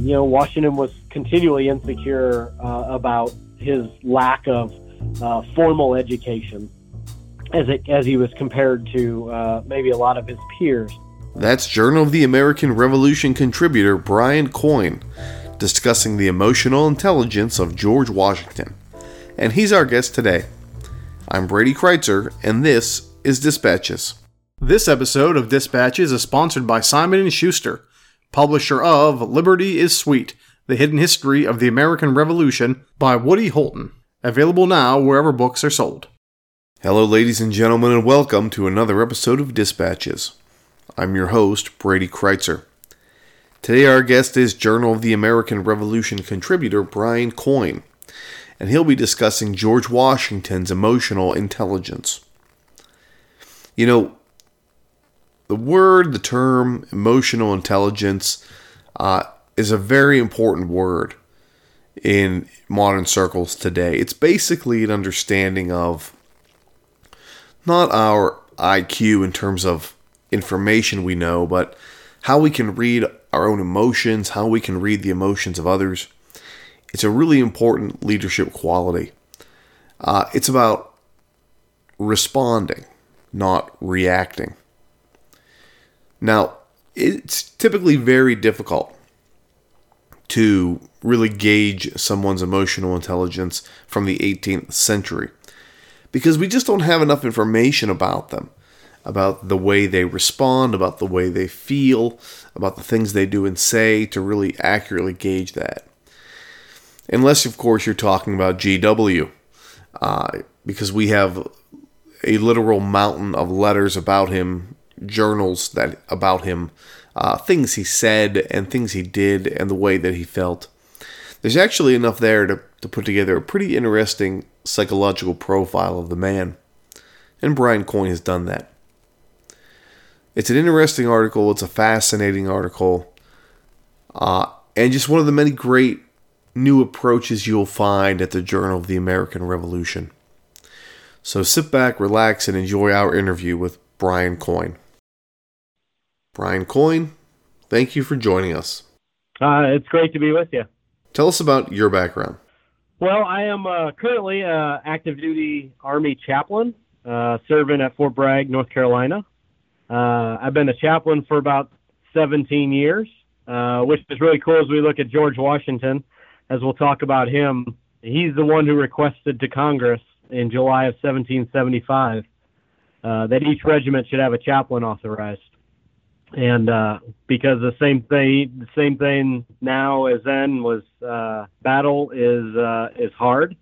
You know, Washington was continually insecure uh, about his lack of uh, formal education as it, as he was compared to uh, maybe a lot of his peers. That's Journal of the American Revolution contributor Brian Coyne discussing the emotional intelligence of George Washington. And he's our guest today. I'm Brady Crytzer, and this is Dispatches. This episode of Dispatches is sponsored by Simon & Schuster publisher of Liberty is Sweet The Hidden History of the American Revolution by Woody Holton. Available now wherever books are sold. Hello, ladies and gentlemen, and welcome to another episode of Dispatches. I'm your host, Brady Crytzer. Today, our guest is Journal of the American Revolution contributor Brian Coyne, and he'll be discussing George Washington's emotional intelligence. You know, the word, the term emotional intelligence uh, is a very important word in modern circles today. It's basically an understanding of not our IQ in terms of information we know, but how we can read our own emotions, how we can read the emotions of others. It's a really important leadership quality. Uh, it's about responding, not reacting. Now, it's typically very difficult to really gauge someone's emotional intelligence from the 18th century because we just don't have enough information about them, about the way they respond, about the way they feel, about the things they do and say to really accurately gauge that. Unless, of course, you're talking about GW, uh, because we have a literal mountain of letters about him journals that about him, uh, things he said and things he did and the way that he felt. There's actually enough there to, to put together a pretty interesting psychological profile of the man. And Brian Coyne has done that. It's an interesting article, it's a fascinating article, uh, and just one of the many great new approaches you'll find at the Journal of the American Revolution. So sit back, relax, and enjoy our interview with Brian Coyne. Brian Coyne, thank you for joining us. Uh, it's great to be with you. Tell us about your background. Well, I am uh, currently an active duty Army chaplain, uh, serving at Fort Bragg, North Carolina. Uh, I've been a chaplain for about 17 years, uh, which is really cool as we look at George Washington, as we'll talk about him. He's the one who requested to Congress in July of 1775 uh, that each regiment should have a chaplain authorized and uh, because the same thing, the same thing now as then was uh, battle is uh, is hard,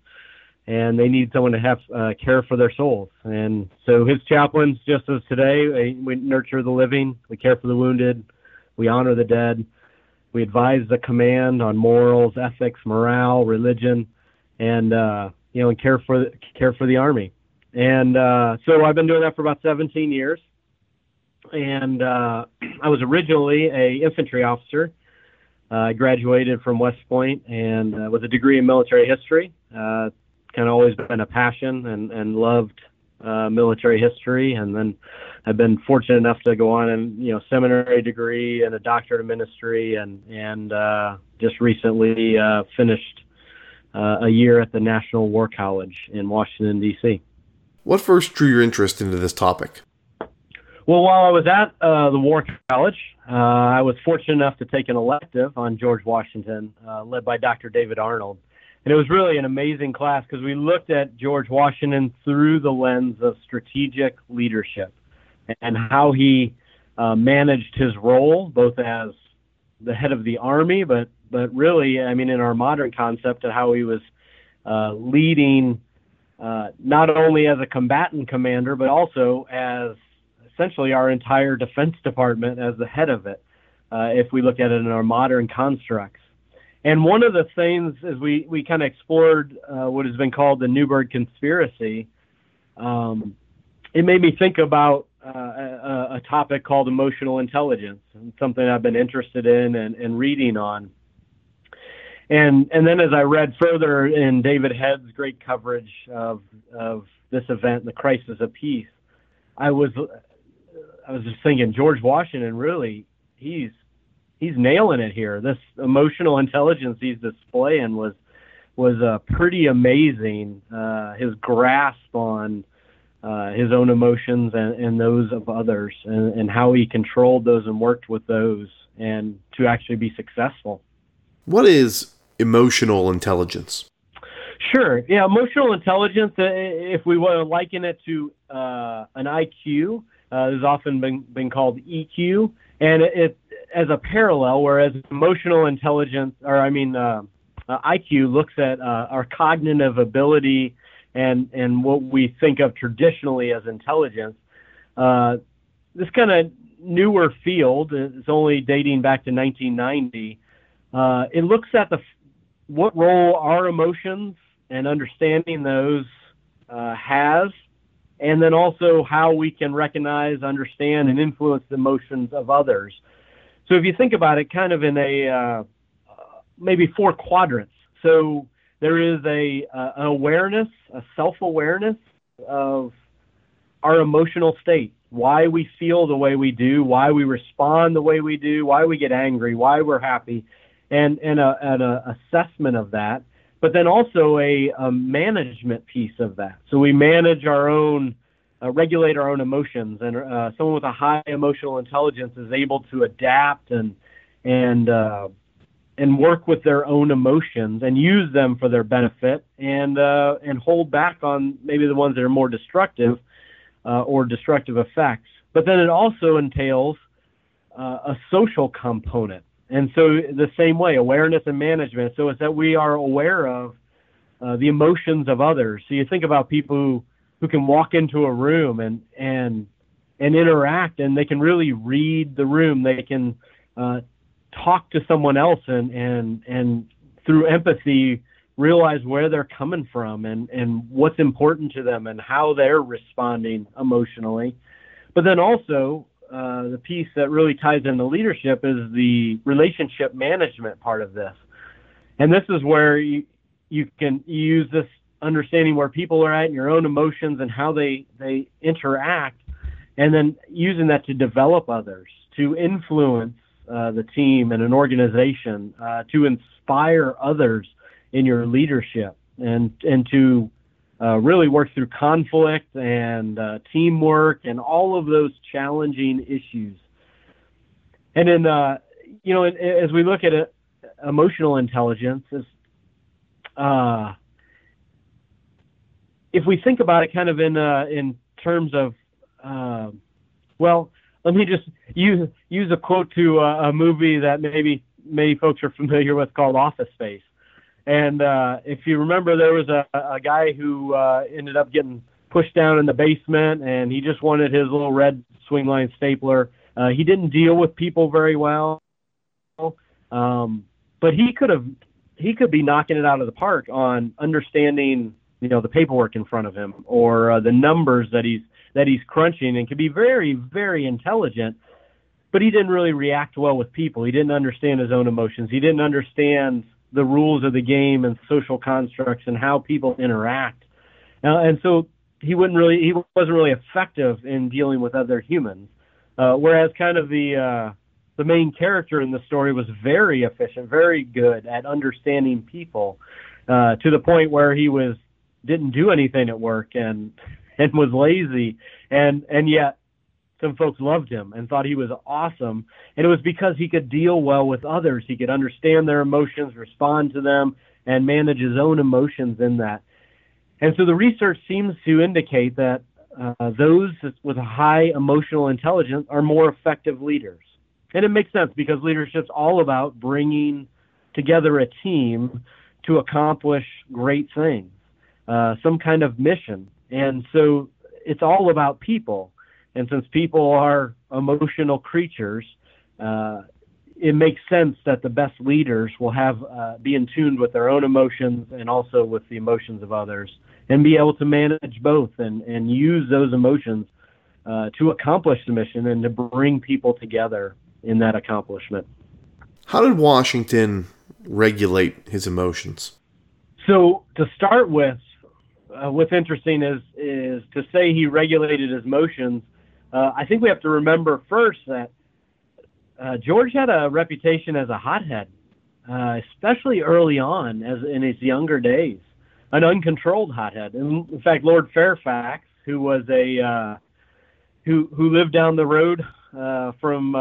and they need someone to have uh, care for their souls. And so his chaplains, just as today, we nurture the living, we care for the wounded, we honor the dead, we advise the command on morals, ethics, morale, religion, and uh, you know, and care for care for the army. And uh, so I've been doing that for about 17 years and uh, I was originally a infantry officer. Uh, I graduated from West Point and uh, with a degree in military history. Uh, kind of always been a passion and and loved uh, military history, and then I've been fortunate enough to go on and you know seminary degree and a doctorate of ministry, and and uh, just recently uh, finished uh, a year at the National War College in Washington D.C. What first drew your interest into this topic? Well, while I was at uh, the War College, uh, I was fortunate enough to take an elective on George Washington, uh, led by Dr. David Arnold. And it was really an amazing class because we looked at George Washington through the lens of strategic leadership and how he uh, managed his role, both as the head of the army, but but really, I mean, in our modern concept, of how he was uh, leading uh, not only as a combatant commander, but also as essentially our entire Defense Department as the head of it, uh, if we look at it in our modern constructs. And one of the things as we, we kind of explored uh, what has been called the Newburgh conspiracy, um, it made me think about uh, a, a, topic called emotional intelligence, something I've been interested in and, and reading on. And and then as I read further in David Head's great coverage of of this event, the crisis of peace, I was I was just thinking George Washington really he's he's nailing it here. This emotional intelligence he's displaying was was uh, pretty amazing. Uh, his grasp on uh, his own emotions and, and those of others, and, and how he controlled those and worked with those, and to actually be successful. What is emotional intelligence? Sure. Yeah, emotional intelligence. Uh, if we want to liken it to uh, an IQ, uh, has often been been called EQ, and it, it as a parallel. Whereas emotional intelligence, or I mean uh, uh IQ, looks at uh, our cognitive ability and and what we think of traditionally as intelligence. this kind of newer field is only dating back to 1990. it looks at the what role our emotions and understanding those uh, has, and then also how we can recognize, understand, and influence the emotions of others. So if you think about it, kind of in a uh, maybe four quadrants. So there is a uh, an awareness, a self-awareness of our emotional state, why we feel the way we do, why we respond the way we do, why we get angry, why we're happy, and and a, and a assessment of that but then also a, a management piece of that. So we manage our own, uh, regulate our own emotions, and uh, someone with a high emotional intelligence is able to adapt and and uh, and work with their own emotions and use them for their benefit, and uh, and hold back on maybe the ones that are more destructive uh, or destructive effects. But then it also entails uh, a social component and so the same way, awareness and management. So it's that we are aware of uh, the emotions of others. So you think about people who, who can walk into a room and and and interact, and they can really read the room. They can uh, talk to someone else, and and and through empathy realize where they're coming from and and what's important to them and how they're responding emotionally. But then also uh, the piece that really ties into leadership is the relationship management part of this. And this is where you, you can use this understanding where people are at, your own emotions, and how they, they interact, and then using that to develop others, to influence uh, the team and an organization, uh, to inspire others in your leadership, and, and to uh, really work through conflict and uh, teamwork and all of those challenging issues. And then, uh, you know, as we look at it, emotional intelligence, is, uh, if we think about it kind of in uh, in terms of, uh, well, let me just use use a quote to a movie that maybe many folks are familiar with called Office Space. And uh, if you remember, there was a, a guy who uh, ended up getting pushed down in the basement, and he just wanted his little red Swingline stapler. Uh, he didn't deal with people very well, um, but he could have he could be knocking it out of the park on understanding you know the paperwork in front of him or uh, the numbers that he's that he's crunching, and could be very very intelligent. But he didn't really react well with people. He didn't understand his own emotions. He didn't understand the rules of the game and social constructs and how people interact. Uh, and so he wouldn't really he wasn't really effective in dealing with other humans. Uh, whereas kind of the uh, the main character in the story was very efficient, very good at understanding people, uh, to the point where he was didn't do anything at work and and was lazy, and and yet some folks loved him and thought he was awesome. And it was because he could deal well with others. He could understand their emotions, respond to them, and manage his own emotions in that. And so the research seems to indicate that uh, those with high emotional intelligence are more effective leaders. And it makes sense because leadership's all about bringing together a team to accomplish great things, uh, some kind of mission. And so it's all about people. And since people are emotional creatures, uh, it makes sense that the best leaders will have uh, be in tune with their own emotions and also with the emotions of others, and be able to manage both and and use those emotions uh, to accomplish the mission and to bring people together in that accomplishment. How did Washington regulate his emotions? So to start with, uh, what's interesting is is to say he regulated his emotions. Uh, I think we have to remember first that uh, George had a reputation as a hothead, uh, especially early on, as in his younger days, an uncontrolled hothead. And in fact, Lord Fairfax, who was a uh, who who lived down the road uh, from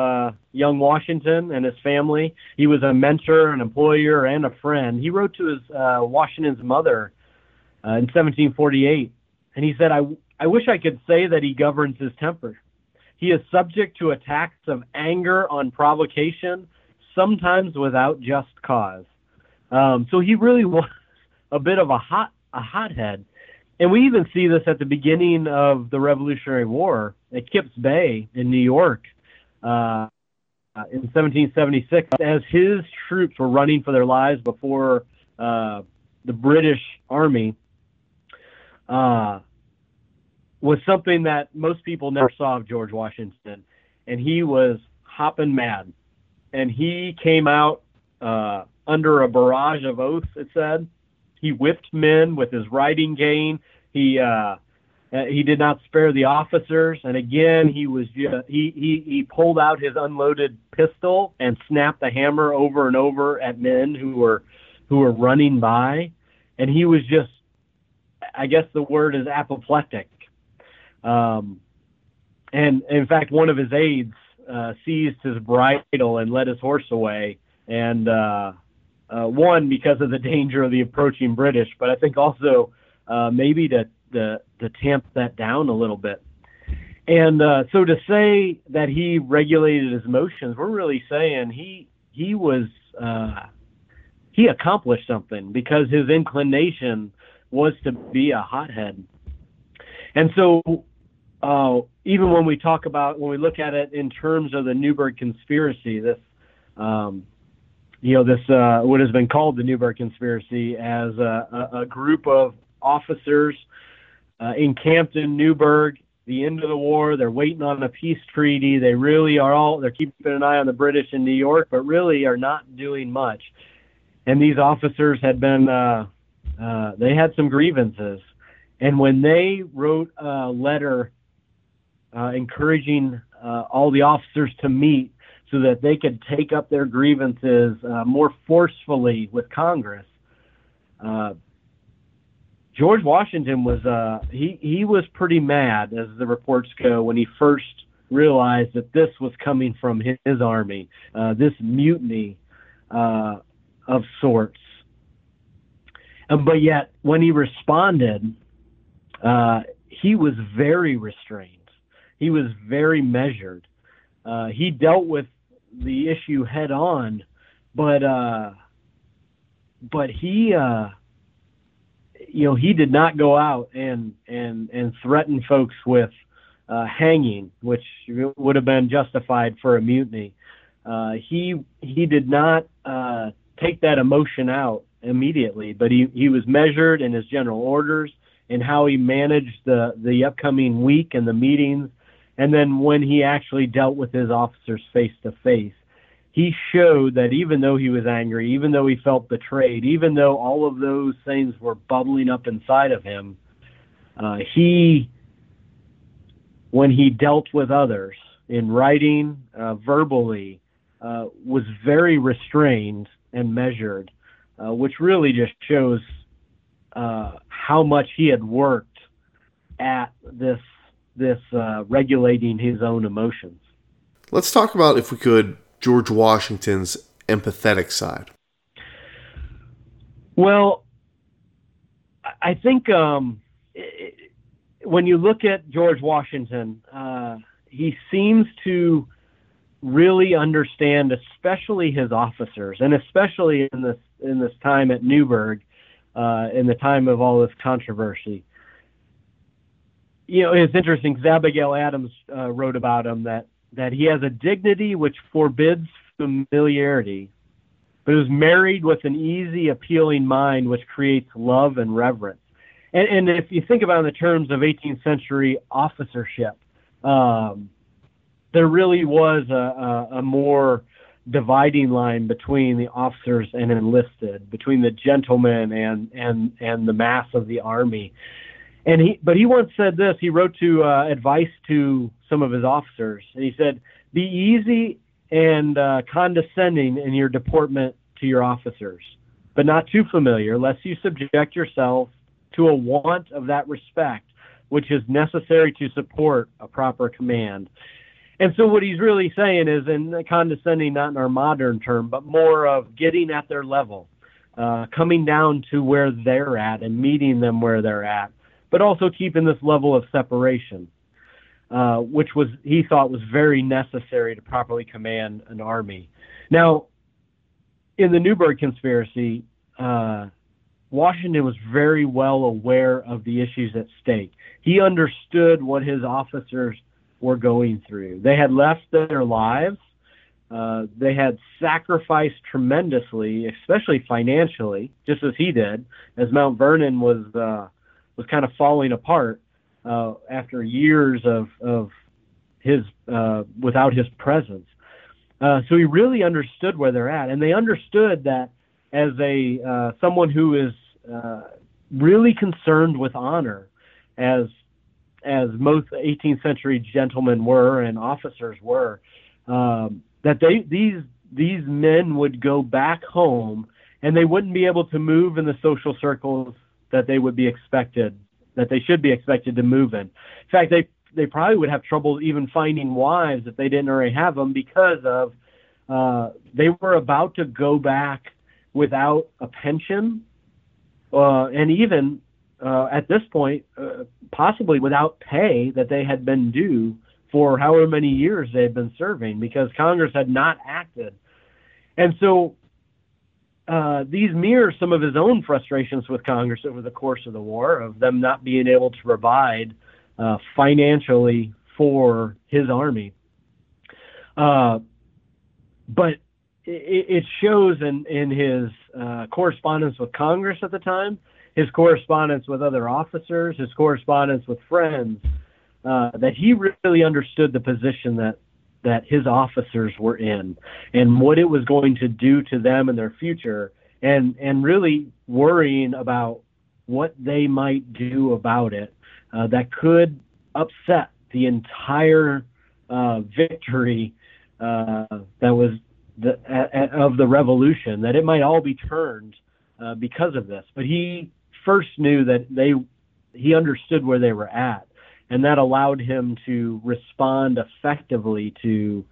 young Washington and his family. He was a mentor, an employer, and a friend. He wrote to his Washington's mother in 1748, and he said, "I I wish I could say that he governs his temper. He is subject to attacks of anger on provocation, sometimes without just cause. Um, so he really was a bit of a hot a hothead." And we even see this at the beginning of the Revolutionary War at Kips Bay in New York uh, in 1776, as his troops were running for their lives before uh, the British Army, uh, was something that most people never saw of George Washington. And he was hopping mad. And he came out uh, under a barrage of oaths, it said he whipped men with his riding cane. He uh, he did not spare the officers, and again he was just, he he he pulled out his unloaded pistol and snapped the hammer over and over at men who were who were running by, and he was just I guess the word is apoplectic. Um, and in fact, one of his aides uh, seized his bridle and led his horse away, and uh, uh, one because of the danger of the approaching British, but I think also uh, maybe to, to to tamp that down a little bit. And uh, so to say that he regulated his emotions, we're really saying he he was uh, he accomplished something because his inclination was to be a hothead. And so uh, even when we talk about when we look at it in terms of the Newburgh conspiracy, this um, you know, this uh, what has been called the Newburgh Conspiracy as a, a, a group of officers uh, encamped in Newburgh. The end of the war, they're waiting on a peace treaty. They really are all they're keeping an eye on the British in New York, but really are not doing much. And these officers had been uh, uh, they had some grievances, and when they wrote a letter uh, encouraging uh, all the officers to meet so that they could take up their grievances uh, more forcefully with Congress. Uh, George Washington was uh, he he was pretty mad, as the reports go, when he first realized that this was coming from his, his army, uh, this mutiny of sorts. Um, but yet, when he responded, he was very restrained. He was very measured. Uh, he dealt with the issue head on, but uh, but he uh, you know he did not go out and and and threaten folks with uh, hanging, which would have been justified for a mutiny. Uh, he he did not uh, take that emotion out immediately, but he, he was measured in his general orders and how he managed the the upcoming week and the meetings and then when he actually dealt with his officers face to face, he showed that even though he was angry, even though he felt betrayed, even though all of those things were bubbling up inside of him, uh, he, when he dealt with others in writing, uh, verbally, uh, was very restrained and measured, uh, which really just shows uh, how much he had worked at this this uh, regulating his own emotions. Let's talk about, if we could, George Washington's empathetic side. Well, I think um, when you look at George Washington, uh, he seems to really understand, especially his officers, and especially in this in this time at Newburgh, uh, in the time of all this controversy you know, it's interesting because Abigail Adams uh, wrote about him that that he has a dignity which forbids familiarity, but is married with an easy, appealing mind, which creates love and reverence. And, and if you think about it in the terms of 18th century officership, um, there really was a, a, a more dividing line between the officers and enlisted, between the gentlemen and and and the mass of the army. And he, but he once said this. He wrote to uh, advice to some of his officers, and he said, "Be easy and uh, condescending in your deportment to your officers, but not too familiar, lest you subject yourself to a want of that respect which is necessary to support a proper command." And so what he's really saying is, in condescending, not in our modern term, but more of getting at their level, uh, coming down to where they're at and meeting them where they're at, but also keeping this level of separation, uh, which was he thought was very necessary to properly command an army. Now, in the Newburgh conspiracy, uh, Washington was very well aware of the issues at stake. He understood what his officers were going through. They had left their lives. Uh, they had sacrificed tremendously, especially financially, just as he did, as Mount Vernon was uh, was kind of falling apart uh, after years of of his uh, without his presence. Uh, so he really understood where they're at, and they understood that as a uh, someone who is really concerned with honor, as as most 18th century gentlemen were and officers were, um, that they these these men would go back home and they wouldn't be able to move in the social circles that they would be expected that they should be expected to move in. In fact, they they probably would have trouble even finding wives if they didn't already have them because of uh, they were about to go back without a pension uh, and even uh, at this point, uh, possibly without pay that they had been due for however many years they had been serving because Congress had not acted. And so uh, these mirror some of his own frustrations with Congress over the course of the war, of them not being able to provide uh, financially for his army. Uh, but it, it, shows in, in his uh, correspondence with Congress at the time his correspondence with other officers, his correspondence with friends, uh, that he really understood the position that that his officers were in and what it was going to do to them and their future, and and really worrying about what they might do about it uh, that could upset the entire uh, victory uh, that was the, of the revolution. That it might all be turned uh, because of this, but he first knew that they he understood where they were at, and that allowed him to respond effectively to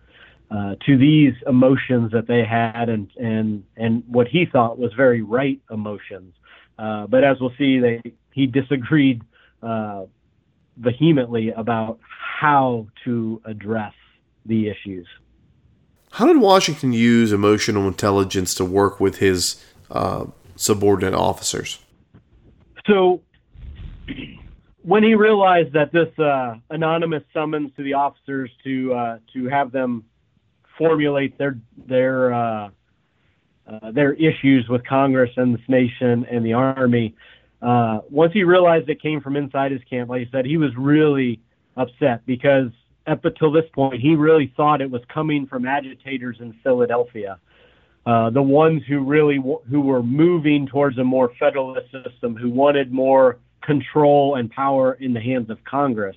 uh, to these emotions that they had, and and and what he thought was very right emotions. Uh, but as we'll see, they he disagreed uh, vehemently about how to address the issues. How did Washington use emotional intelligence to work with his uh, subordinate officers? So when he realized that this uh, anonymous summons to the officers to uh, to have them formulate their their uh, uh their issues with Congress and this nation and the army, uh, once he realized it came from inside his camp, like he said, he was really upset because up until this point, he really thought it was coming from agitators in Philadelphia. Uh, the ones who really w- who were moving towards a more federalist system, who wanted more control and power in the hands of Congress.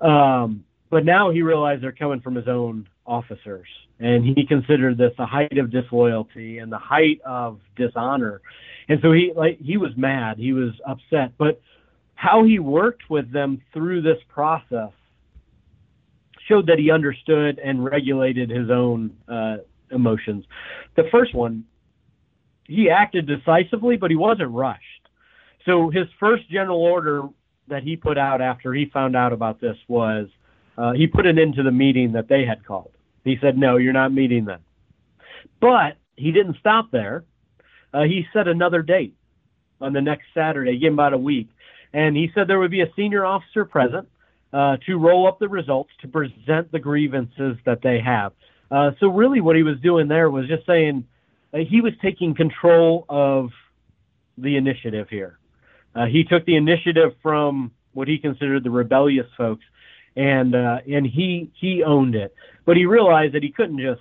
Um, but now he realized they're coming from his own officers, and he considered this the height of disloyalty and the height of dishonor. And so he like he was mad, he was upset, but how he worked with them through this process showed that he understood and regulated his own uh, emotions. The first one, he acted decisively, but he wasn't rushed. So his first general order that he put out after he found out about this was uh, he put it into the meeting that they had called. He said, "No, you're not meeting them." But he didn't stop there. Uh, he set another date on the next Saturday, again about a week, and he said there would be a senior officer present uh, to roll up the results to present the grievances that they have. Uh, so really, what he was doing there was just saying uh, he was taking control of the initiative here. Uh, he took the initiative from what he considered the rebellious folks, and uh, and he he owned it. But he realized that he couldn't just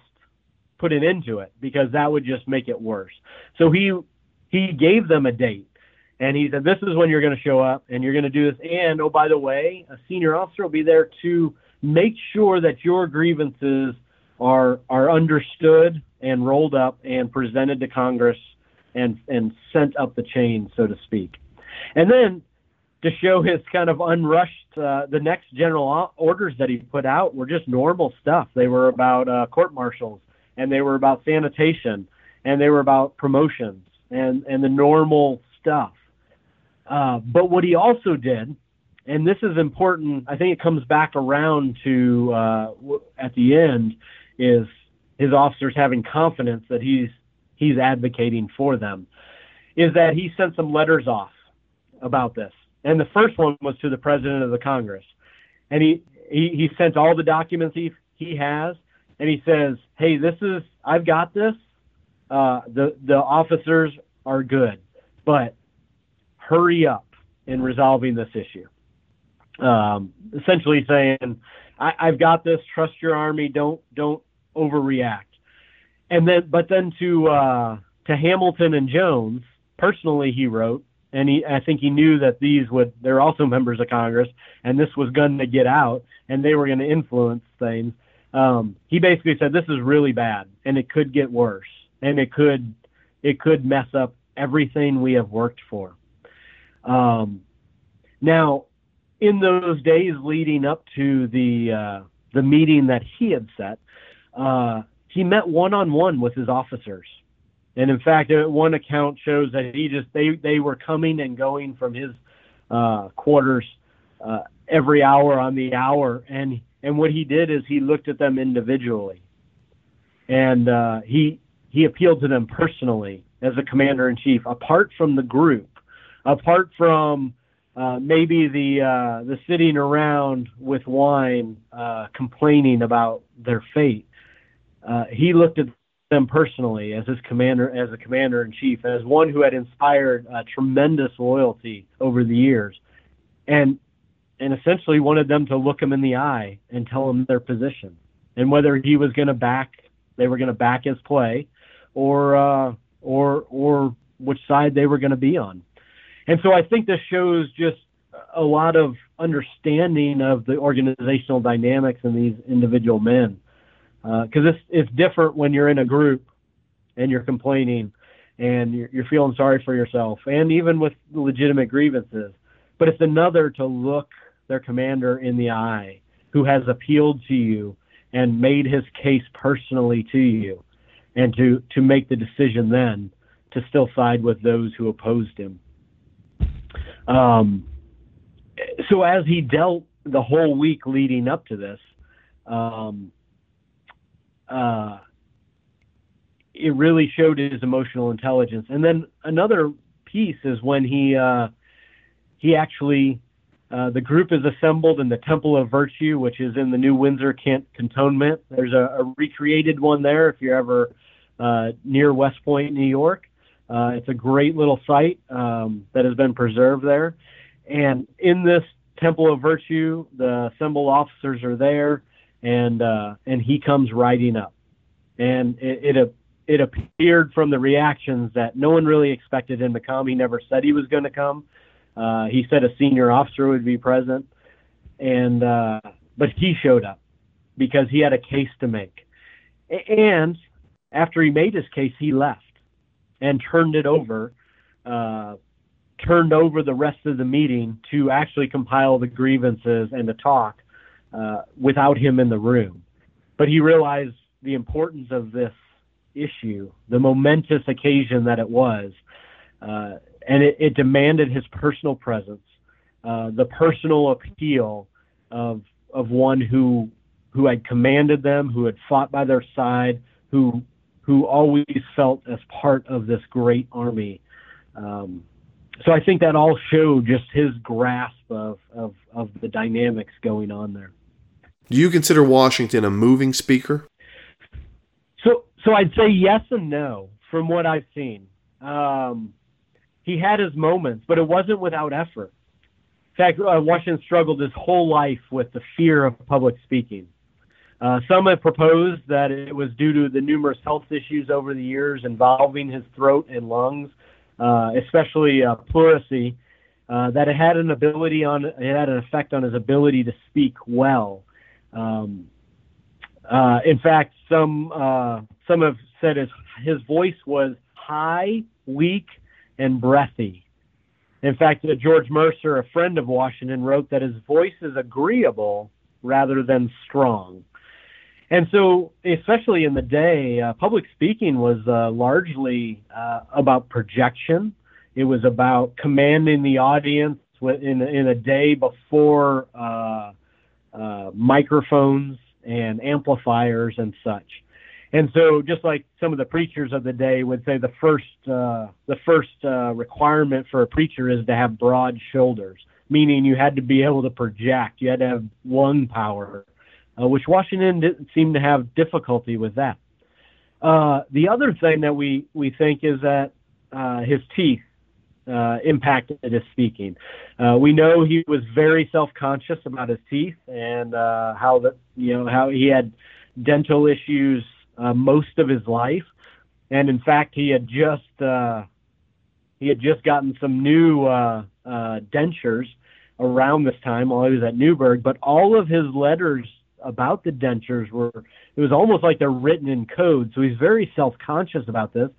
put an end to it because that would just make it worse. So he he gave them a date, and he said, "This is when you're going to show up, and you're going to do this. And oh, by the way, a senior officer will be there to make sure that your grievances are are understood and rolled up and presented to Congress and and sent up the chain, so to speak. And then to show his kind of unrushed, uh, the next general orders that he put out were just normal stuff. They were about uh, court martials, and they were about sanitation, and they were about promotions, and and the normal stuff. Uh, but what he also did, and this is important, I think it comes back around to uh, at the end, is his officers having confidence that he's he's advocating for them, is that he sent some letters off about this. And the first one was to the president of the Congress. And he, he, he sent all the documents he, he has, and he says, hey, this is, I've got this. Uh, the, the officers are good, but hurry up in resolving this issue. Um, essentially saying, I, I've got this, trust your army, don't, don't overreact and then but then to uh, to Hamilton and Jones personally, he wrote, and he I think he knew that these would they're also members of Congress, and this was going to get out, and they were going to influence things. Um, he basically said this is really bad, and it could get worse, and it could it could mess up everything we have worked for. Um, now, in those days leading up to the uh, the meeting that he had set, uh, he met one on one with his officers. And in fact, uh, one account shows that he just they they were coming and going from his uh, quarters uh, every hour on the hour, and and what he did is he looked at them individually, and uh, he he appealed to them personally as a commander in chief, apart from the group, apart from uh, maybe the uh, the sitting around with wine, uh, complaining about their fate. Uh, he looked at them personally as his commander, as a commander in chief, as one who had inspired uh, tremendous loyalty over the years, and and essentially wanted them to look him in the eye and tell him their position and whether he was going to back, they were going to back his play, or uh, or or which side they were going to be on. And so I think this shows just a lot of understanding of the organizational dynamics in these individual men because uh, it's it's different when you're in a group and you're complaining and you're, you're feeling sorry for yourself and even with legitimate grievances. But it's another to look their commander in the eye who has appealed to you and made his case personally to you and to to make the decision then to still side with those who opposed him. Um, so as he dealt the whole week leading up to this um, uh, it really showed his emotional intelligence. And then another piece is when he uh, he actually uh, the group is assembled in the Temple of Virtue, which is in the New Windsor Kent Cantonment. There's a, a recreated one there if you're ever uh, near West Point, New York. Uh, it's a great little site um, that has been preserved there. And in this Temple of Virtue, the assembled officers are there and uh, and he comes riding up, and it, it it appeared from the reactions that no one really expected him to come. He never said he was going to come. Uh, he said a senior officer would be present, and uh, but he showed up because he had a case to make. And after he made his case, he left and turned it over, uh, turned over the rest of the meeting to actually compile the grievances and to talk uh, without him in the room. But he realized the importance of this issue, the momentous occasion that it was, uh, and it, it, demanded his personal presence, uh, the personal appeal of of one who who had commanded them, who had fought by their side, who who always felt as part of this great army. Um, so I think that all showed just his grasp of, of, of the dynamics going on there. Do you consider Washington a moving speaker? So so I'd say yes and no from what I've seen. Um, he had his moments, but it wasn't without effort. In fact, uh, Washington struggled his whole life with the fear of public speaking. Uh, some have proposed that it was due to the numerous health issues over the years involving his throat and lungs, uh, especially uh, pleurisy, uh, that it had an ability on it had an effect on his ability to speak well. Um, uh, in fact, some uh, some have said his his voice was high, weak, and breathy. In fact, George Mercer, a friend of Washington, wrote that his voice is agreeable rather than strong. And so, especially in the day, uh, public speaking was uh, largely uh, about projection. It was about commanding the audience in, in a day before uh, uh, microphones and amplifiers and such. And so, just like some of the preachers of the day would say, the first uh, the first requirement for a preacher is to have broad shoulders, meaning you had to be able to project, you had to have lung power, uh, which Washington didn't seem to have difficulty with that. Uh, the other thing that we, we think is that uh, his teeth uh, impacted his speaking. Uh, we know he was very self-conscious about his teeth and uh, how the you know how he had dental issues most of his life, and in fact he had just he had just gotten some new dentures around this time while he was at Newburgh. But all of his letters about the dentures were it was almost like they're written in code. So he's very self-conscious about this.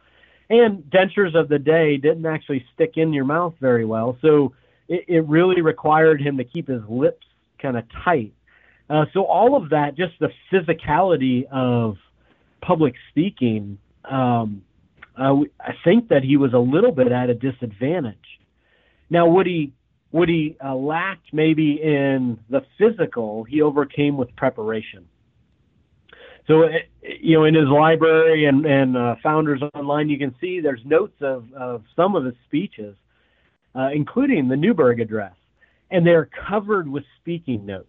And dentures of the day didn't actually stick in your mouth very well, so it, it really required him to keep his lips kind of tight. Uh, so all of that, just the physicality of public speaking, um, uh, I think that he was a little bit at a disadvantage. Now, would he what he uh, lacked maybe in the physical, he overcame with preparation. So, uh, you know, in his library and, and uh, Founders Online, you can see there's notes of, of some of his speeches, uh, including the Newburgh Address, and they're covered with speaking notes.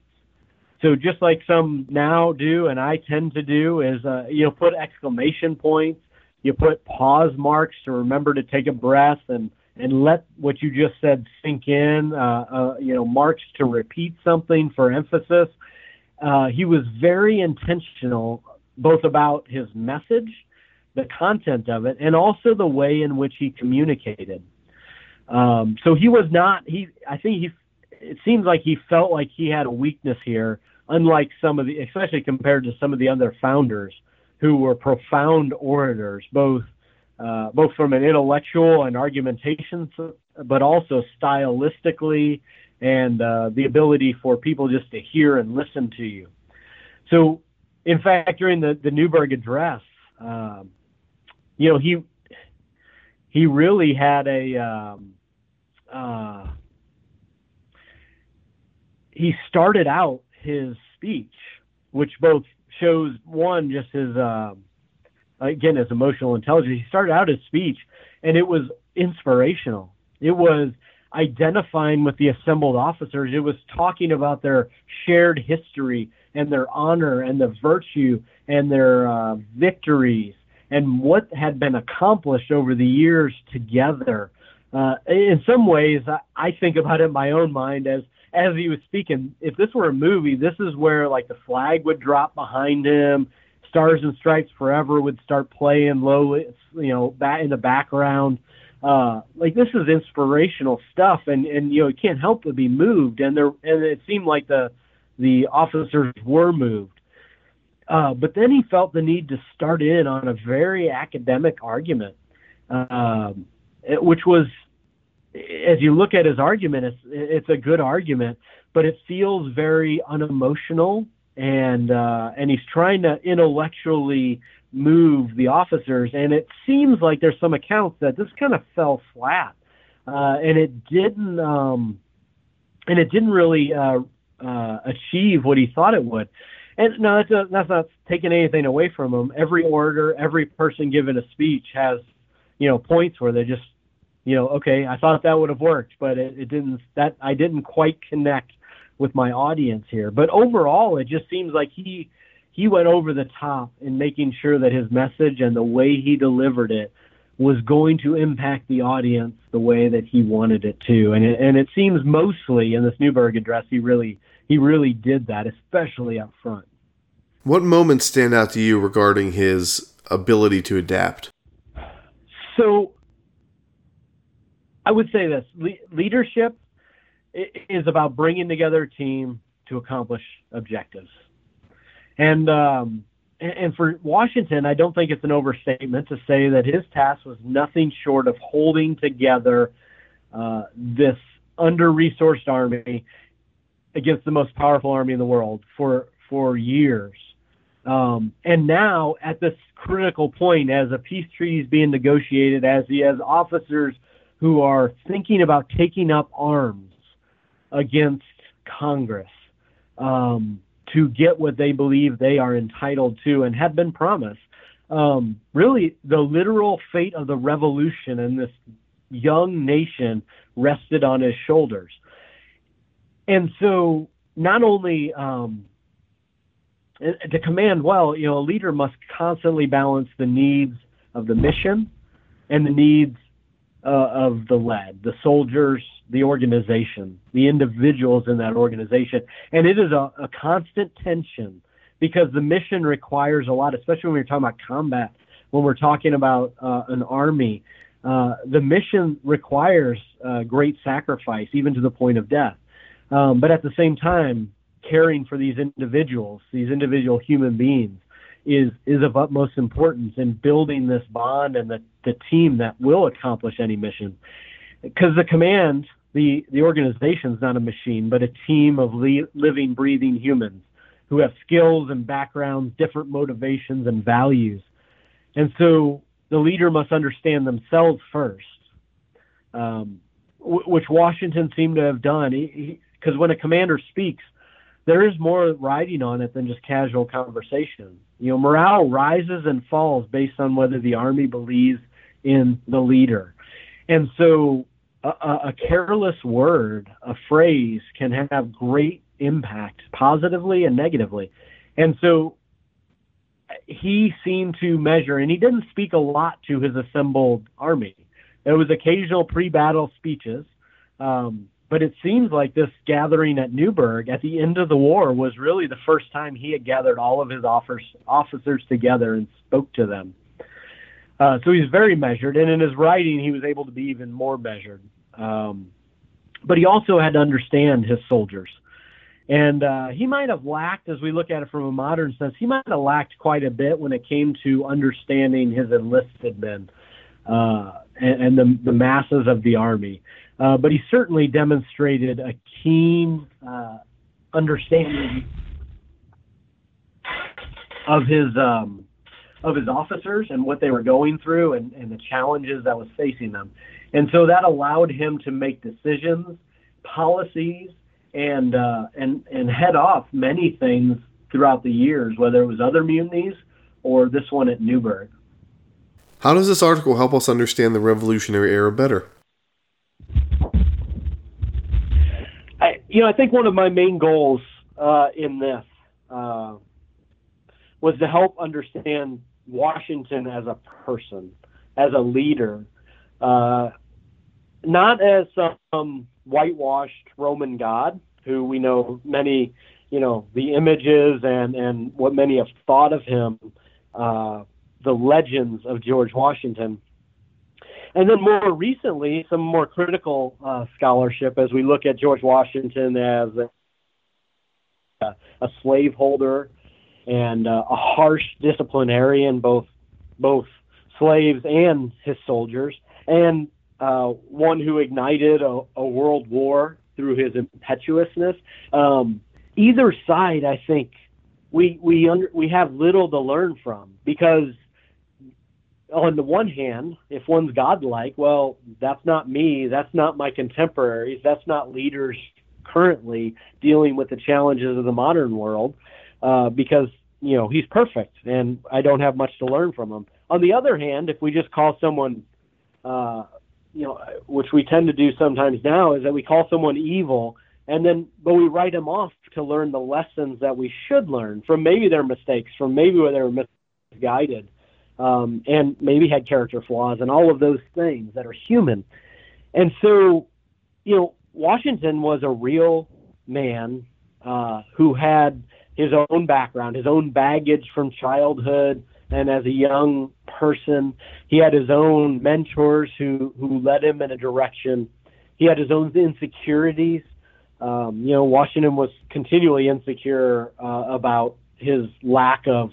So just like some now do, and I tend to do, is uh, you know put exclamation points, you put pause marks to remember to take a breath and and let what you just said sink in. Uh, uh, you know, marks to repeat something for emphasis. Uh, he was very intentional, both about his message, the content of it, and also the way in which he communicated. Um, so he was not. He, I think he. It seems like he felt like he had a weakness here, unlike some of the, especially compared to some of the other founders who were profound orators, both uh, both from an intellectual and argumentation, but also stylistically and uh, the ability for people just to hear and listen to you. So, in fact, during the, the Newburgh address, um, you know, he he really had a um, uh, he started out his speech, which both shows one just his uh, again as emotional intelligence. He started out his speech, and it was inspirational. It was identifying with the assembled officers. It was talking about their shared history and their honor and the virtue and their uh, victories and what had been accomplished over the years together. Uh, in some ways, I, I think about it in my own mind as as he was speaking. If this were a movie, this is where like the flag would drop behind him Stars and Stripes Forever would start playing low, you know, that in the background. Uh, like this is inspirational stuff, and and you know you can't help but be moved, and there and it seemed like the the officers were moved. Uh, but then he felt the need to start in on a very academic argument, um, it, which was, as you look at his argument, it's it's a good argument, but it feels very unemotional and uh, and he's trying to intellectually move the officers. And it seems like there's some accounts that this kind of fell flat, uh, and it didn't um, and it didn't really uh, uh, achieve what he thought it would. And no, that's, a, that's not taking anything away from him. Every orator, every person given a speech has, you know, points where they just, you know, okay, I thought that would have worked, but it, it didn't. That I didn't quite connect with my audience here. But overall, it just seems like he he went over the top in making sure that his message and the way he delivered it was going to impact the audience the way that he wanted it to. And it, and it seems mostly in this Newburgh address, he really he really did that, especially up front. What moments stand out to you regarding his ability to adapt? So, I would say this: Le- leadership is about bringing together a team to accomplish objectives. And um, and for Washington, I don't think it's an overstatement to say that his task was nothing short of holding together uh, this under-resourced army against the most powerful army in the world for for years. Um, and now, at this critical point, as a peace treaty is being negotiated, as he has officers who are thinking about taking up arms against Congress, um, to get what they believe they are entitled to and have been promised. Um, really, the literal fate of the revolution in this young nation rested on his shoulders. And so, not only um, to command well, you know, a leader must constantly balance the needs of the mission and the needs uh, of the led, the soldiers, the organization, the individuals in that organization. And it is a, a constant tension because the mission requires a lot, especially when we're talking about combat, when we're talking about uh, an army. Uh, the mission requires uh, great sacrifice, even to the point of death. Um, but at the same time, caring for these individuals, these individual human beings, is is of utmost importance in building this bond and the, the team that will accomplish any mission. Because the command the the organization is not a machine, but a team of li- living, breathing humans who have skills and backgrounds, different motivations and values, and so the leader must understand themselves first, um, w- which Washington seemed to have done. Because when a commander speaks, there is more riding on it than just casual conversation. You know, morale rises and falls based on whether the army believes in the leader. And so a, a careless word, a phrase can have great impact positively and negatively. And so he seemed to measure, and he didn't speak a lot to his assembled army. There was occasional pre-battle speeches, um, but it seems like this gathering at Newburgh at the end of the war was really the first time he had gathered all of his officers together and spoke to them. Uh, so he's very measured, and in his writing, he was able to be even more measured. Um, but he also had to understand his soldiers. And uh, he might have lacked, as we look at it from a modern sense, he might have lacked quite a bit when it came to understanding his enlisted men uh, and, and the, the, masses of the army. Uh, but he certainly demonstrated a keen uh, understanding of his um, of his officers and what they were going through and, and the challenges that was facing them. And so that allowed him to make decisions, policies, and uh, and and head off many things throughout the years, whether it was other mutinies or this one at Newburgh. How does this article help us understand the Revolutionary Era better? I, you know, I think one of my main goals uh, in this uh, was to help understand Washington as a person, as a leader, uh, not as some whitewashed Roman god who we know many, you know, the images and and what many have thought of him, uh, the legends of George Washington. And then more recently, some more critical uh, scholarship as we look at George Washington as a, a slaveholder and uh, a harsh disciplinarian, both both slaves and his soldiers, and uh, one who ignited a, a, world war through his impetuousness. Um, either side, I think, we we under, we have little to learn from because on the one hand, if one's godlike, well, that's not me, that's not my contemporaries, that's not leaders currently dealing with the challenges of the modern world, uh, because you know he's perfect and I don't have much to learn from him. On the other hand, if we just call someone uh, you know, which we tend to do sometimes now, is that we call someone evil and then but we write them off to learn the lessons that we should learn from maybe their mistakes, from maybe where they were misguided, um, and maybe had character flaws, and all of those things that are human. And so, you know, Washington was a real man uh, who had his own background, his own baggage from childhood, and as a young person, he had his own mentors who who led him in a direction. He had his own insecurities. Um, you know, Washington was continually insecure uh, about his lack of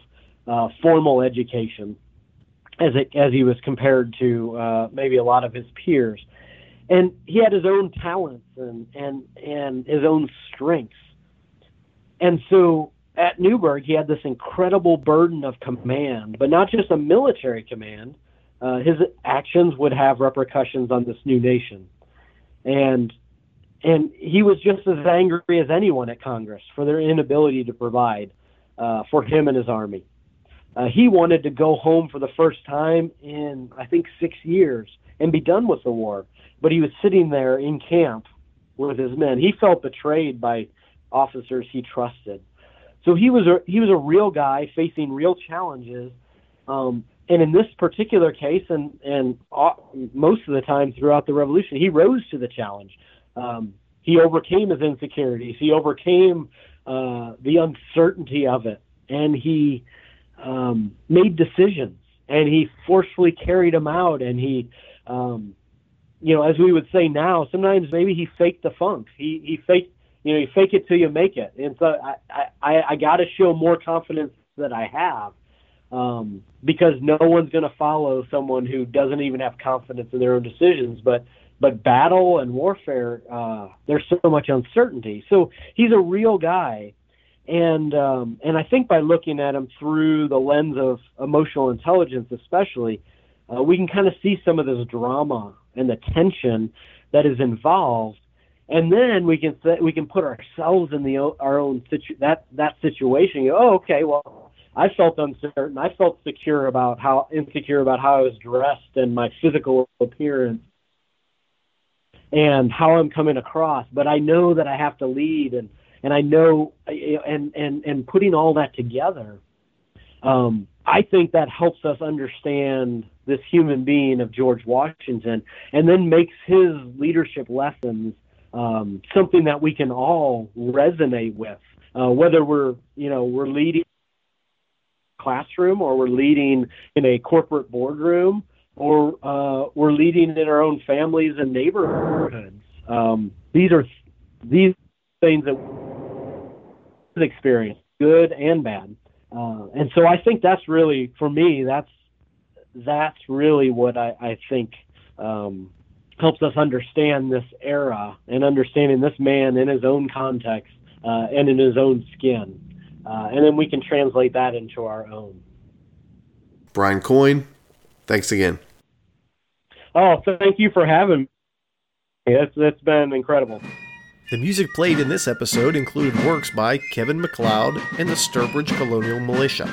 uh, formal education, as it, as he was compared to uh, maybe a lot of his peers, and he had his own talents and and and his own strengths, and so at Newburgh, he had this incredible burden of command, but not just a military command. Uh, his actions would have repercussions on this new nation, and and he was just as angry as anyone at Congress for their inability to provide uh, for him and his army. Uh, he wanted to go home for the first time in I think six years and be done with the war, but he was sitting there in camp with his men. He felt betrayed by officers he trusted so he was a he was a real guy facing real challenges, um, and in this particular case, and and most of the time throughout the revolution, he rose to the challenge. Um, he overcame his insecurities. He overcame uh, the uncertainty of it, and he um, made decisions. And he forcefully carried them out. And he, um, you know, as we would say now, sometimes maybe he faked the funk. He he faked you know, you fake it till you make it. And so I, I, I got to show more confidence that I have um, because no one's going to follow someone who doesn't even have confidence in their own decisions. But but battle and warfare, uh, there's so much uncertainty. So he's a real guy, and um, and I think by looking at him through the lens of emotional intelligence, especially, uh, we can kind of see some of this drama and the tension that is involved and then we can we can put ourselves in the our own situ- that that situation. You go, oh, okay, well, I felt uncertain. I felt secure about how insecure about how I was dressed and my physical appearance and how I'm coming across. But I know that I have to lead, and and I know and and and putting all that together. Um, I think that helps us understand this human being of George Washington, and then makes his leadership lessons um, something that we can all resonate with, uh, whether we're you know we're leading classroom or we're leading in a corporate boardroom or uh, we're leading in our own families and neighborhoods. Um, these are these things that experience, good and bad. Uh, and so I think that's really, for me, that's that's really what I, I think um, helps us understand this era and understanding this man in his own context uh, and in his own skin. Uh, and then we can translate that into our own. Brian Coyne, thanks again. Oh, thank you for having me. It's, it's been incredible. The music played in this episode included works by Kevin MacLeod and the Sturbridge Colonial Militia.